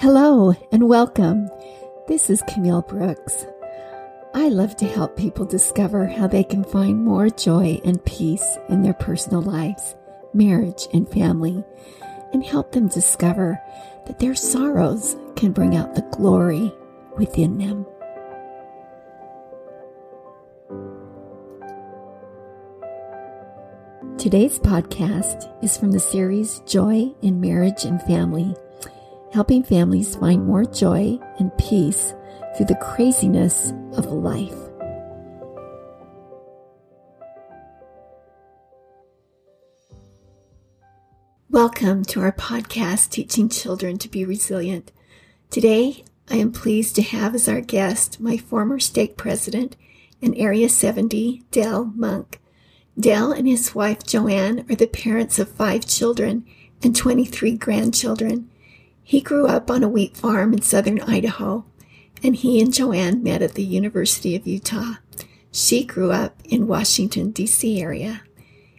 Hello and welcome. This is Camille Brooks. I love to help people discover how they can find more joy and peace in their personal lives, marriage, and family, and help them discover that their sorrows can bring out the glory within them. Today's podcast is from the series Joy in Marriage and Family, helping families find more joy and peace through the craziness of life. Welcome to our podcast, Teaching Children to Be Resilient. Today, I am pleased to have as our guest my former stake president and Area 70, Dell Monk. Dell and his wife Joanne are the parents of five children and 23 grandchildren. He grew up on a wheat farm in southern Idaho, and he and Joanne met at the University of Utah. She grew up in Washington, D.C. area.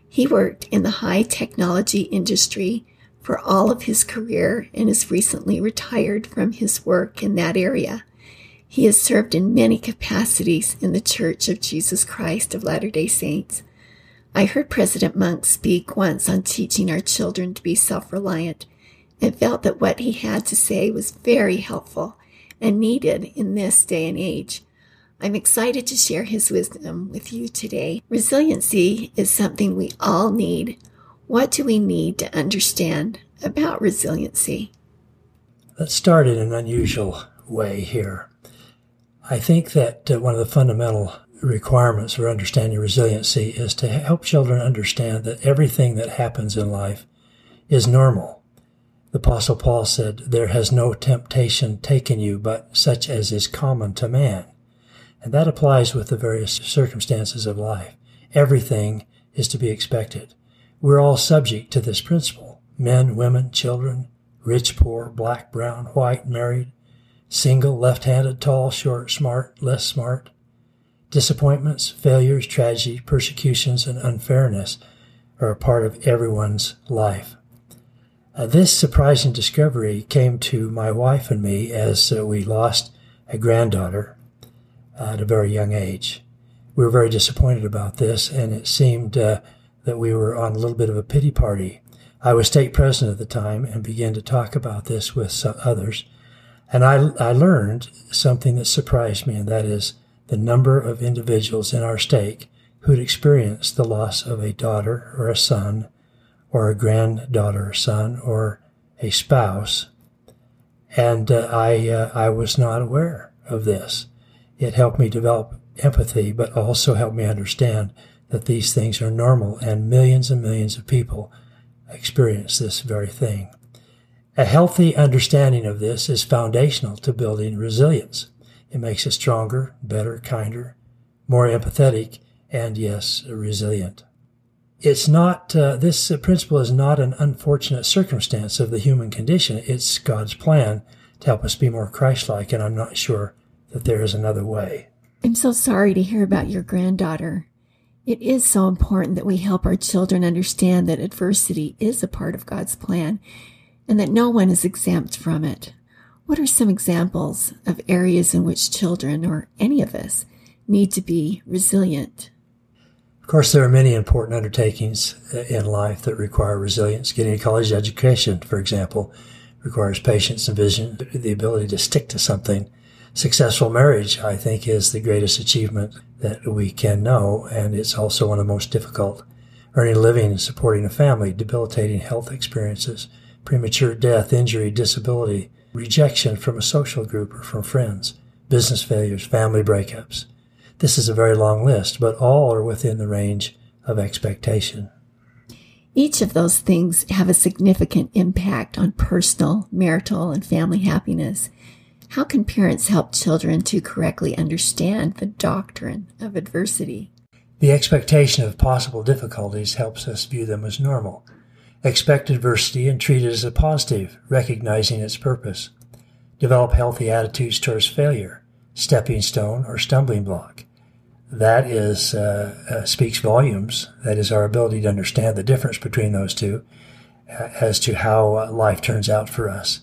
He worked in the high technology industry for all of his career and is recently retired from his work in that area. He has served in many capacities in the Church of Jesus Christ of Latter day Saints. I heard President Monk speak once on teaching our children to be self reliant and felt that what he had to say was very helpful and needed in this day and age. I'm excited to share his wisdom with you today. Resiliency is something we all need. What do we need to understand about resiliency? Let's start in an unusual way here. I think that uh, one of the fundamental requirements for understanding resiliency is to help children understand that everything that happens in life is normal. The Apostle Paul said, There has no temptation taken you but such as is common to man. And that applies with the various circumstances of life. Everything is to be expected. We're all subject to this principle men, women, children, rich, poor, black, brown, white, married, single, left handed, tall, short, smart, less smart. Disappointments, failures, tragedy, persecutions, and unfairness are a part of everyone's life. Uh, this surprising discovery came to my wife and me as uh, we lost a granddaughter uh, at a very young age. We were very disappointed about this, and it seemed uh, that we were on a little bit of a pity party. I was stake president at the time and began to talk about this with others. And I, I learned something that surprised me, and that is the number of individuals in our state who'd experienced the loss of a daughter or a son or a granddaughter or son or a spouse. And uh, I, uh, I was not aware of this. It helped me develop empathy, but also helped me understand that these things are normal and millions and millions of people experience this very thing. A healthy understanding of this is foundational to building resilience. It makes us stronger, better, kinder, more empathetic, and yes, resilient. It's not, uh, this principle is not an unfortunate circumstance of the human condition. It's God's plan to help us be more Christ-like, and I'm not sure that there is another way. I'm so sorry to hear about your granddaughter. It is so important that we help our children understand that adversity is a part of God's plan and that no one is exempt from it. What are some examples of areas in which children, or any of us, need to be resilient? Of course, there are many important undertakings uh, in life that require resilience. Getting a college education, for example, requires patience and vision, the ability to stick to something. Successful marriage, I think, is the greatest achievement that we can know, and it's also one of the most difficult. Earning a living and supporting a family, debilitating health experiences, premature death, injury, disability, rejection from a social group or from friends, business failures, family breakups. This is a very long list, but all are within the range of expectation. Each of those things have a significant impact on personal, marital, and family happiness. How can parents help children to correctly understand the doctrine of adversity? The expectation of possible difficulties helps us view them as normal Expect adversity and treat it as a positive, recognizing its purpose. Develop healthy attitudes towards failure, stepping stone, or stumbling block. That is uh, uh, speaks volumes. That is our ability to understand the difference between those two uh, as to how uh, life turns out for us.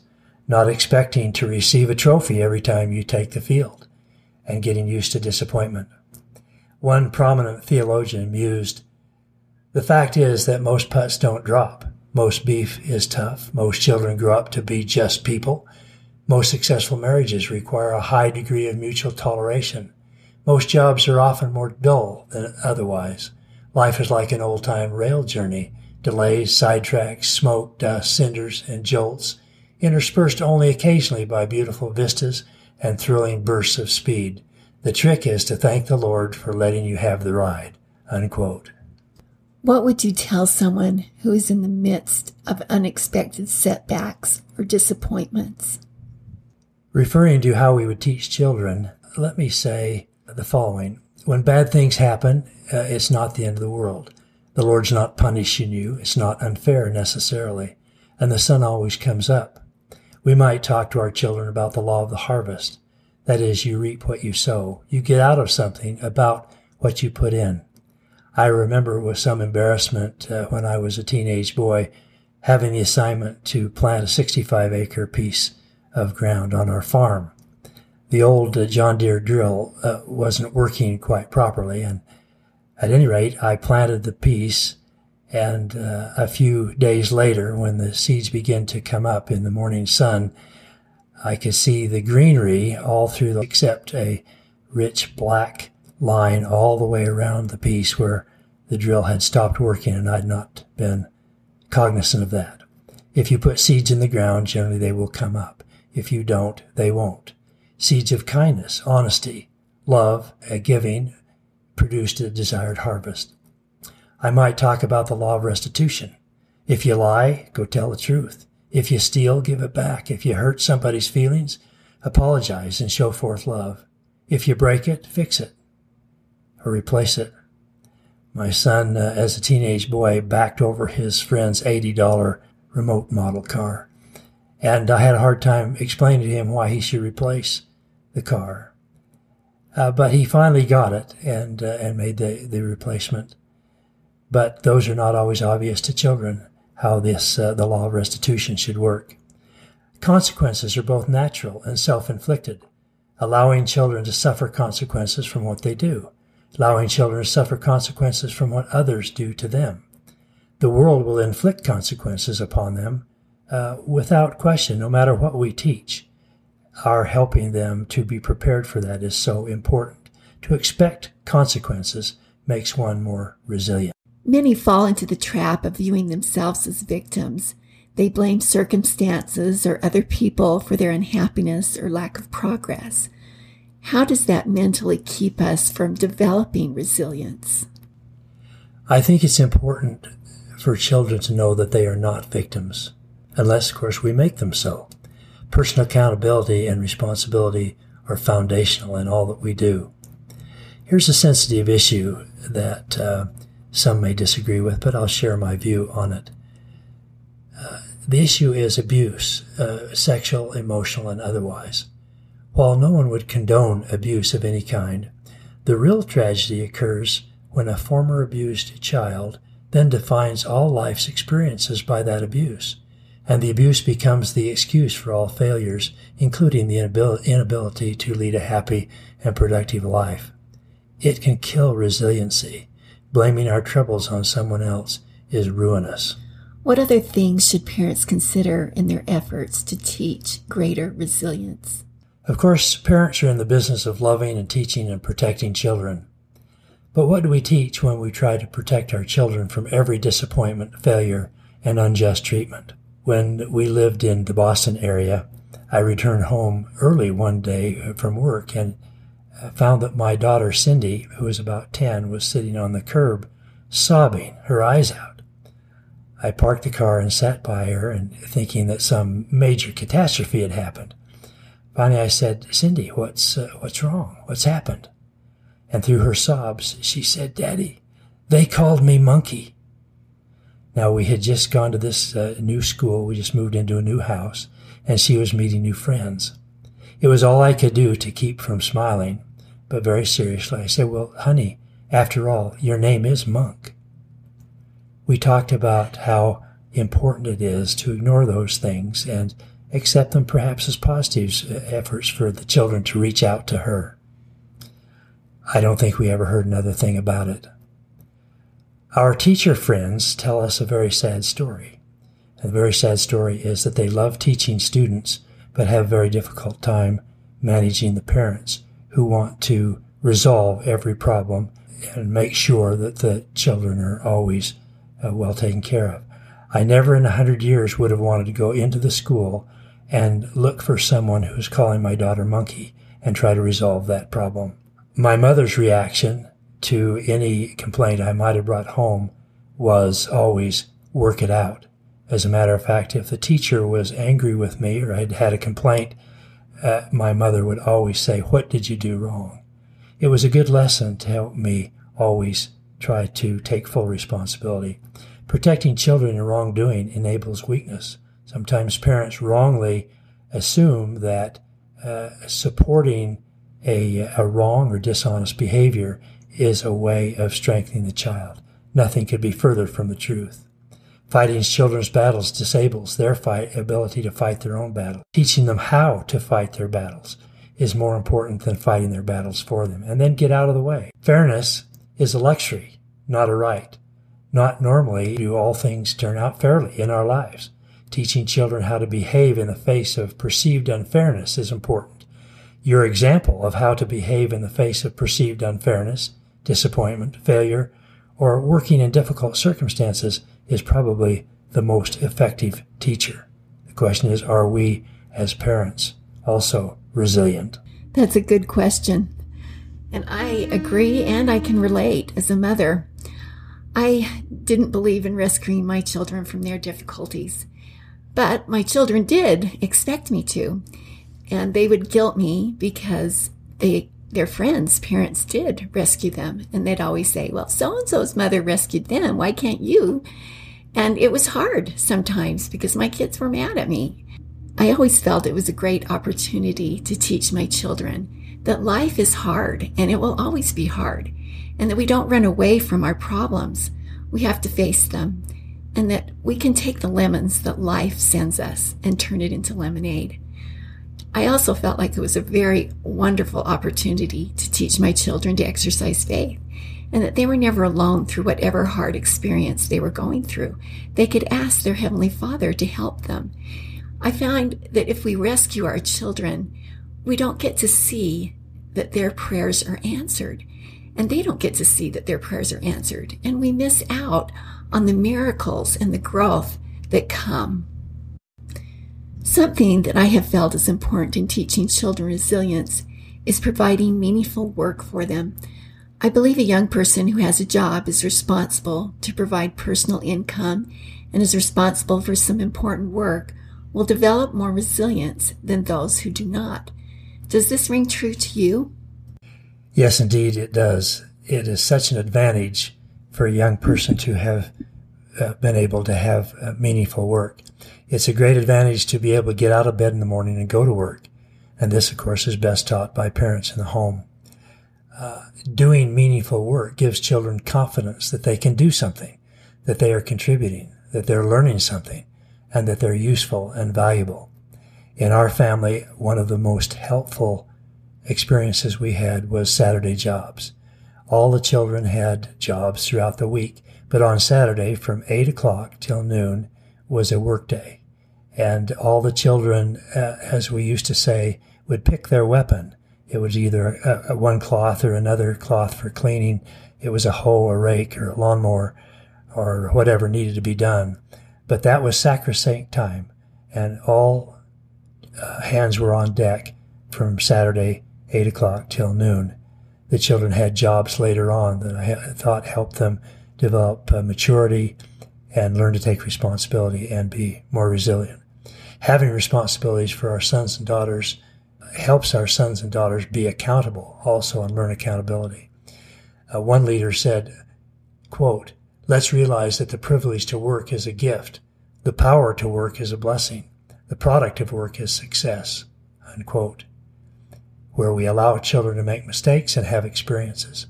not expecting to receive a trophy every time you take the field, and getting used to disappointment. One prominent theologian mused, The fact is that most putts don't drop. Most beef is tough. Most children grow up to be just people. Most successful marriages require a high degree of mutual toleration. Most jobs are often more dull than otherwise. Life is like an old time rail journey. Delays, sidetracks, smoke, dust, cinders, and jolts, interspersed only occasionally by beautiful vistas and thrilling bursts of speed. The trick is to thank the Lord for letting you have the ride. Unquote. What would you tell someone who is in the midst of unexpected setbacks or disappointments? Referring to how we would teach children, let me say the following. When bad things happen, uh, it's not the end of the world. The Lord's not punishing you. It's not unfair necessarily. And the sun always comes up. We might talk to our children about the law of the harvest. That is, you reap what you sow. You get out of something about what you put in. I remember with some embarrassment uh, when I was a teenage boy having the assignment to plant a 65 acre piece of ground on our farm. The old uh, John Deere drill uh, wasn't working quite properly, and at any rate, I planted the piece. And uh, a few days later, when the seeds began to come up in the morning sun, I could see the greenery all through, the, except a rich black line all the way around the piece where the drill had stopped working and I'd not been cognizant of that. If you put seeds in the ground, generally they will come up. If you don't, they won't. Seeds of kindness, honesty, love, and giving produced a desired harvest. I might talk about the law of restitution. If you lie, go tell the truth. If you steal, give it back. If you hurt somebody's feelings, apologize and show forth love. If you break it, fix it or replace it. My son, uh, as a teenage boy, backed over his friend's $80 remote model car. And I had a hard time explaining to him why he should replace the car. Uh, but he finally got it and, uh, and made the, the replacement. But those are not always obvious to children how this, uh, the law of restitution should work. Consequences are both natural and self-inflicted, allowing children to suffer consequences from what they do allowing children to suffer consequences from what others do to them. The world will inflict consequences upon them uh, without question, no matter what we teach. Our helping them to be prepared for that is so important. To expect consequences makes one more resilient. Many fall into the trap of viewing themselves as victims. They blame circumstances or other people for their unhappiness or lack of progress. How does that mentally keep us from developing resilience? I think it's important for children to know that they are not victims, unless, of course, we make them so. Personal accountability and responsibility are foundational in all that we do. Here's a sensitive issue that uh, some may disagree with, but I'll share my view on it. Uh, the issue is abuse, uh, sexual, emotional, and otherwise. While no one would condone abuse of any kind, the real tragedy occurs when a former abused child then defines all life's experiences by that abuse, and the abuse becomes the excuse for all failures, including the inability to lead a happy and productive life. It can kill resiliency. Blaming our troubles on someone else is ruinous. What other things should parents consider in their efforts to teach greater resilience? Of course, parents are in the business of loving and teaching and protecting children. But what do we teach when we try to protect our children from every disappointment, failure, and unjust treatment? When we lived in the Boston area, I returned home early one day from work and found that my daughter Cindy, who was about 10, was sitting on the curb, sobbing her eyes out. I parked the car and sat by her and thinking that some major catastrophe had happened. Finally, I said, Cindy, what's, uh, what's wrong? What's happened? And through her sobs, she said, Daddy, they called me monkey. Now, we had just gone to this uh, new school. We just moved into a new house, and she was meeting new friends. It was all I could do to keep from smiling, but very seriously, I said, Well, honey, after all, your name is Monk. We talked about how important it is to ignore those things and accept them perhaps as positive uh, efforts for the children to reach out to her. I don't think we ever heard another thing about it. Our teacher friends tell us a very sad story. And the very sad story is that they love teaching students, but have a very difficult time managing the parents who want to resolve every problem and make sure that the children are always uh, well taken care of. I never in a hundred years would have wanted to go into the school and look for someone who's calling my daughter monkey and try to resolve that problem. My mother's reaction to any complaint I might have brought home was always work it out. As a matter of fact, if the teacher was angry with me or had had a complaint, uh, my mother would always say, What did you do wrong? It was a good lesson to help me always try to take full responsibility. Protecting children in wrongdoing enables weakness. Sometimes parents wrongly assume that uh, supporting a, a wrong or dishonest behavior is a way of strengthening the child. Nothing could be further from the truth. Fighting children's battles disables their fight, ability to fight their own battle. Teaching them how to fight their battles is more important than fighting their battles for them. And then get out of the way. Fairness is a luxury, not a right. Not normally do all things turn out fairly in our lives. Teaching children how to behave in the face of perceived unfairness is important. Your example of how to behave in the face of perceived unfairness, disappointment, failure, or working in difficult circumstances is probably the most effective teacher. The question is, are we as parents also resilient? That's a good question. And I agree and I can relate as a mother. I didn't believe in rescuing my children from their difficulties, but my children did expect me to. And they would guilt me because they their friends' parents did rescue them. And they'd always say, Well, so and so's mother rescued them. Why can't you? And it was hard sometimes because my kids were mad at me. I always felt it was a great opportunity to teach my children that life is hard and it will always be hard, and that we don't run away from our problems. We have to face them, and that we can take the lemons that life sends us and turn it into lemonade. I also felt like it was a very wonderful opportunity to teach my children to exercise faith and that they were never alone through whatever hard experience they were going through. They could ask their Heavenly Father to help them. I find that if we rescue our children, we don't get to see that their prayers are answered. And they don't get to see that their prayers are answered. And we miss out on the miracles and the growth that come. Something that I have felt is important in teaching children resilience is providing meaningful work for them. I believe a young person who has a job is responsible to provide personal income and is responsible for some important work will develop more resilience than those who do not. Does this ring true to you? Yes, indeed, it does. It is such an advantage for a young person to have uh, been able to have uh, meaningful work. It's a great advantage to be able to get out of bed in the morning and go to work. And this, of course, is best taught by parents in the home. Uh, doing meaningful work gives children confidence that they can do something, that they are contributing, that they're learning something, and that they're useful and valuable. In our family, one of the most helpful experiences we had was Saturday jobs. All the children had jobs throughout the week, but on Saturday from 8 o'clock till noon was a work day. And all the children, uh, as we used to say, would pick their weapon. It was either a, a one cloth or another cloth for cleaning. It was a hoe, a rake, or a lawnmower, or whatever needed to be done. But that was sacrosanct time, and all uh, hands were on deck from Saturday, 8 o'clock till noon. The children had jobs later on that I thought helped them develop uh, maturity and learn to take responsibility and be more resilient. Having responsibilities for our sons and daughters helps our sons and daughters be accountable also and learn accountability. Uh, one leader said, quote, Let's realize that the privilege to work is a gift. The power to work is a blessing. The product of work is success. Unquote. Where we allow children to make mistakes and have experiences.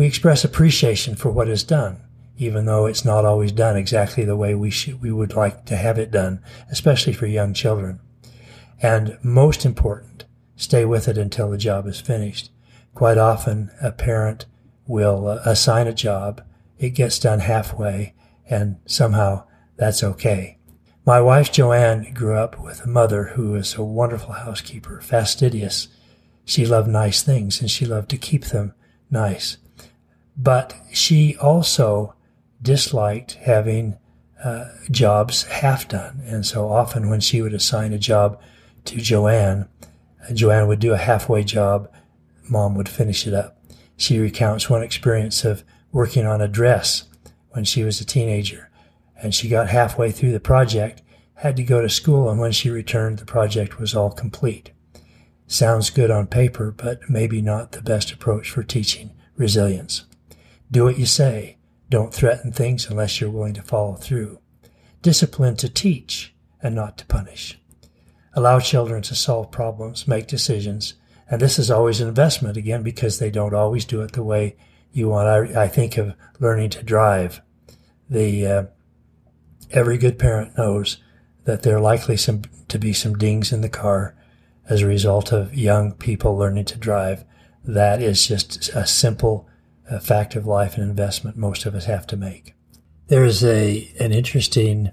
We express appreciation for what is done, even though it's not always done exactly the way we should, we would like to have it done, especially for young children. And most important, stay with it until the job is finished. Quite often, a parent will uh, assign a job, it gets done halfway, and somehow that's okay. My wife Joanne grew up with a mother who was a wonderful housekeeper, fastidious. She loved nice things and she loved to keep them nice. But she also disliked having uh, jobs half done. And so often when she would assign a job to Joanne, Joanne would do a halfway job, mom would finish it up. She recounts one experience of working on a dress when she was a teenager, and she got halfway through the project, had to go to school, and when she returned, the project was all complete. Sounds good on paper, but maybe not the best approach for teaching resilience. Do what you say. Don't threaten things unless you're willing to follow through. Discipline to teach and not to punish. Allow children to solve problems, make decisions, and this is always an investment again because they don't always do it the way you want. I, I think of learning to drive. The uh, every good parent knows that there are likely some to be some dings in the car as a result of young people learning to drive. That is just a simple a fact of life and investment most of us have to make. There is a an interesting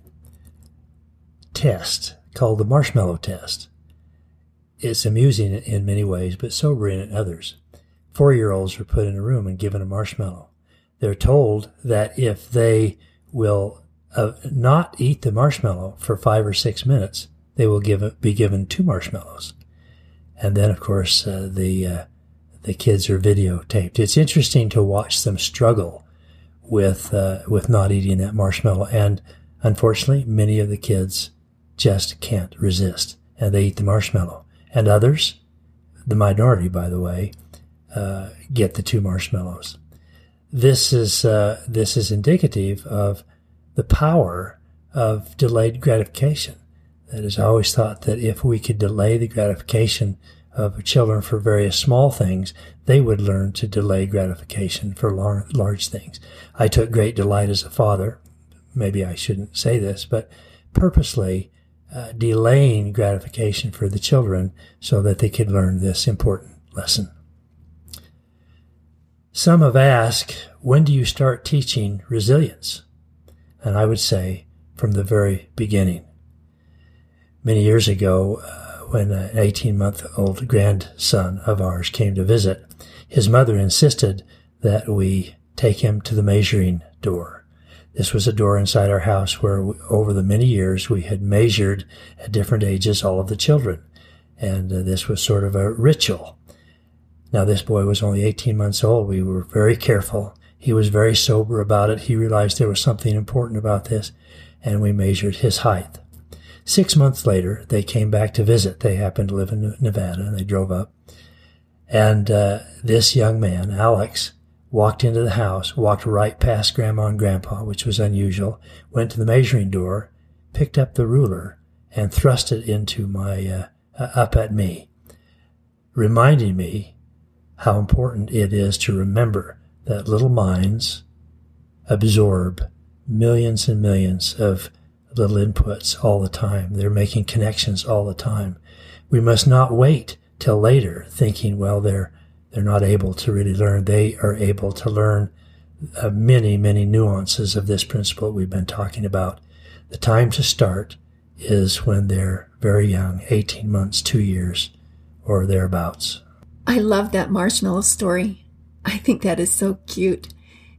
test called the marshmallow test. It's amusing in many ways, but sobering in others. Four year olds are put in a room and given a marshmallow. They're told that if they will uh, not eat the marshmallow for five or six minutes, they will give, be given two marshmallows. And then, of course, uh, the uh, the kids are videotaped. It's interesting to watch them struggle with uh, with not eating that marshmallow, and unfortunately, many of the kids just can't resist, and they eat the marshmallow. And others, the minority, by the way, uh, get the two marshmallows. This is uh, this is indicative of the power of delayed gratification. That is, always thought that if we could delay the gratification of children for various small things, they would learn to delay gratification for large things. I took great delight as a father, maybe I shouldn't say this, but purposely uh, delaying gratification for the children so that they could learn this important lesson. Some have asked, when do you start teaching resilience? And I would say from the very beginning. Many years ago, uh, when an 18 month old grandson of ours came to visit, his mother insisted that we take him to the measuring door. This was a door inside our house where we, over the many years we had measured at different ages all of the children. And uh, this was sort of a ritual. Now this boy was only 18 months old. We were very careful. He was very sober about it. He realized there was something important about this and we measured his height. Six months later, they came back to visit. They happened to live in Nevada and they drove up. And uh, this young man, Alex, walked into the house, walked right past Grandma and Grandpa, which was unusual, went to the measuring door, picked up the ruler, and thrust it into my, uh, uh, up at me, reminding me how important it is to remember that little minds absorb millions and millions of little inputs all the time. They're making connections all the time. We must not wait till later thinking, well, they're, they're not able to really learn. They are able to learn uh, many, many nuances of this principle we've been talking about. The time to start is when they're very young, 18 months, two years, or thereabouts. I love that marshmallow story. I think that is so cute.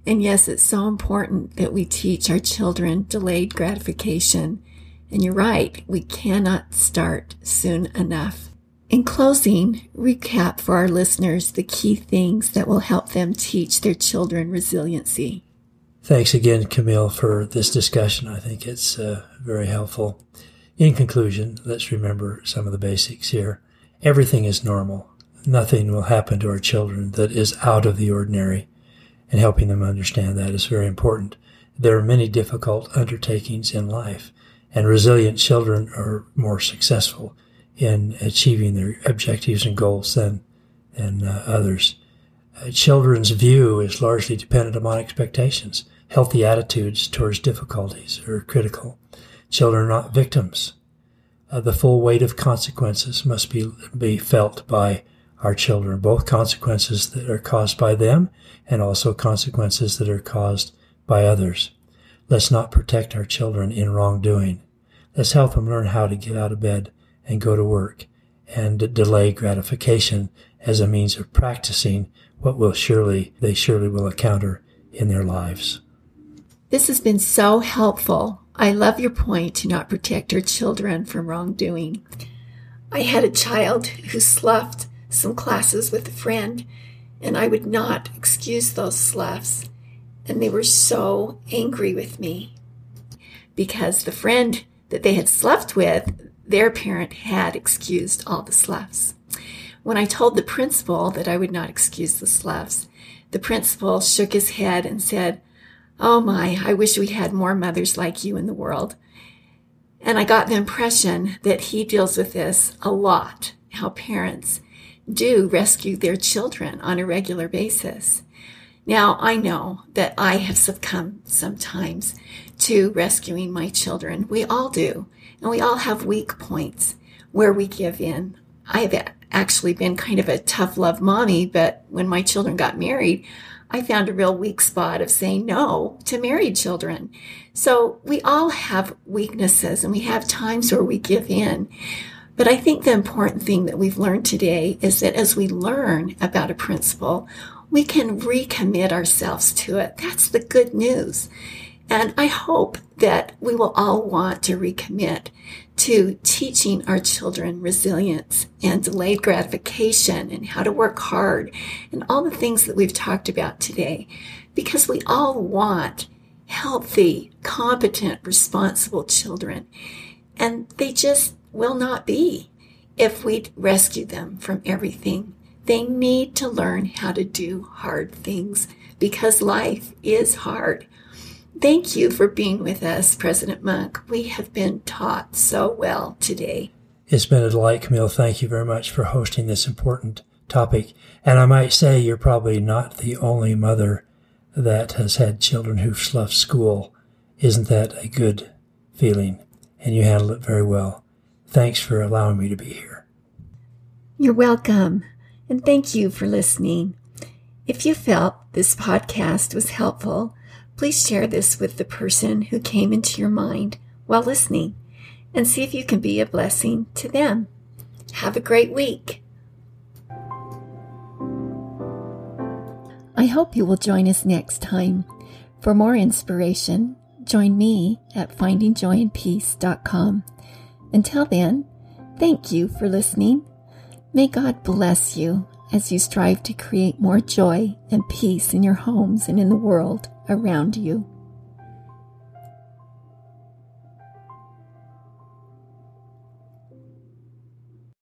And yes, it's so important that we teach our children delayed gratification. And you're right, we cannot start soon enough. In closing, recap for our listeners the key things that will help them teach their children resiliency. Thanks again, Camille, for this discussion. I think it's uh, very helpful. In conclusion, let's remember some of the basics here. Everything is normal. Nothing will happen to our children that is out of the ordinary and helping them understand that is very important. There are many difficult undertakings in life, and resilient children are more successful in achieving their objectives and goals than, than uh, others. Children's view is largely dependent upon expectations. Healthy attitudes towards difficulties are critical. Children are not victims. uh, the full weight of consequences must be, be felt by our children, both consequences that are caused by them and also consequences that are caused by others. Let's not protect our children in wrongdoing. Let's help them learn how to get out of bed and go to work and delay gratification as a means of practicing what will surely, they surely will encounter in their lives. This has been so helpful. I love your point to not protect our children from wrongdoing. I had a child who sloughed some classes with a friend, and I would not excuse those sloughs. And they were so angry with me because the friend that they had slept with, their parent had excused all the sloughs. When I told the principal that I would not excuse the sloughs, the principal shook his head and said, Oh my, I wish we had more mothers like you in the world. And I got the impression that he deals with this a lot, how parents do rescue their children on a regular basis. Now, I know that I have succumbed sometimes to rescuing my children. We all do. And we all have weak points where we give in. I have actually been kind of a tough love mommy, but when my children got married, I found a real weak spot of saying no to married children. So we all have weaknesses and we have times where we give in. But I think the important thing that we've learned today is that as we learn about a principle, we can recommit ourselves to it. That's the good news. And I hope that we will all want to recommit to teaching our children resilience and delayed gratification and how to work hard and all the things that we've talked about today. Because we all want healthy, competent, responsible children. And they just will not be if we rescue them from everything. They need to learn how to do hard things because life is hard. Thank you for being with us, President Monk. We have been taught so well today. It's been a delight, Camille. Thank you very much for hosting this important topic. And I might say you're probably not the only mother that has had children who've left school. Isn't that a good feeling? And you handled it very well. Thanks for allowing me to be here. You're welcome. And thank you for listening. If you felt this podcast was helpful, Please share this with the person who came into your mind while listening and see if you can be a blessing to them. Have a great week. I hope you will join us next time. For more inspiration, join me at findingjoyandpeace.com. Until then, thank you for listening. May God bless you as you strive to create more joy and peace in your homes and in the world around you.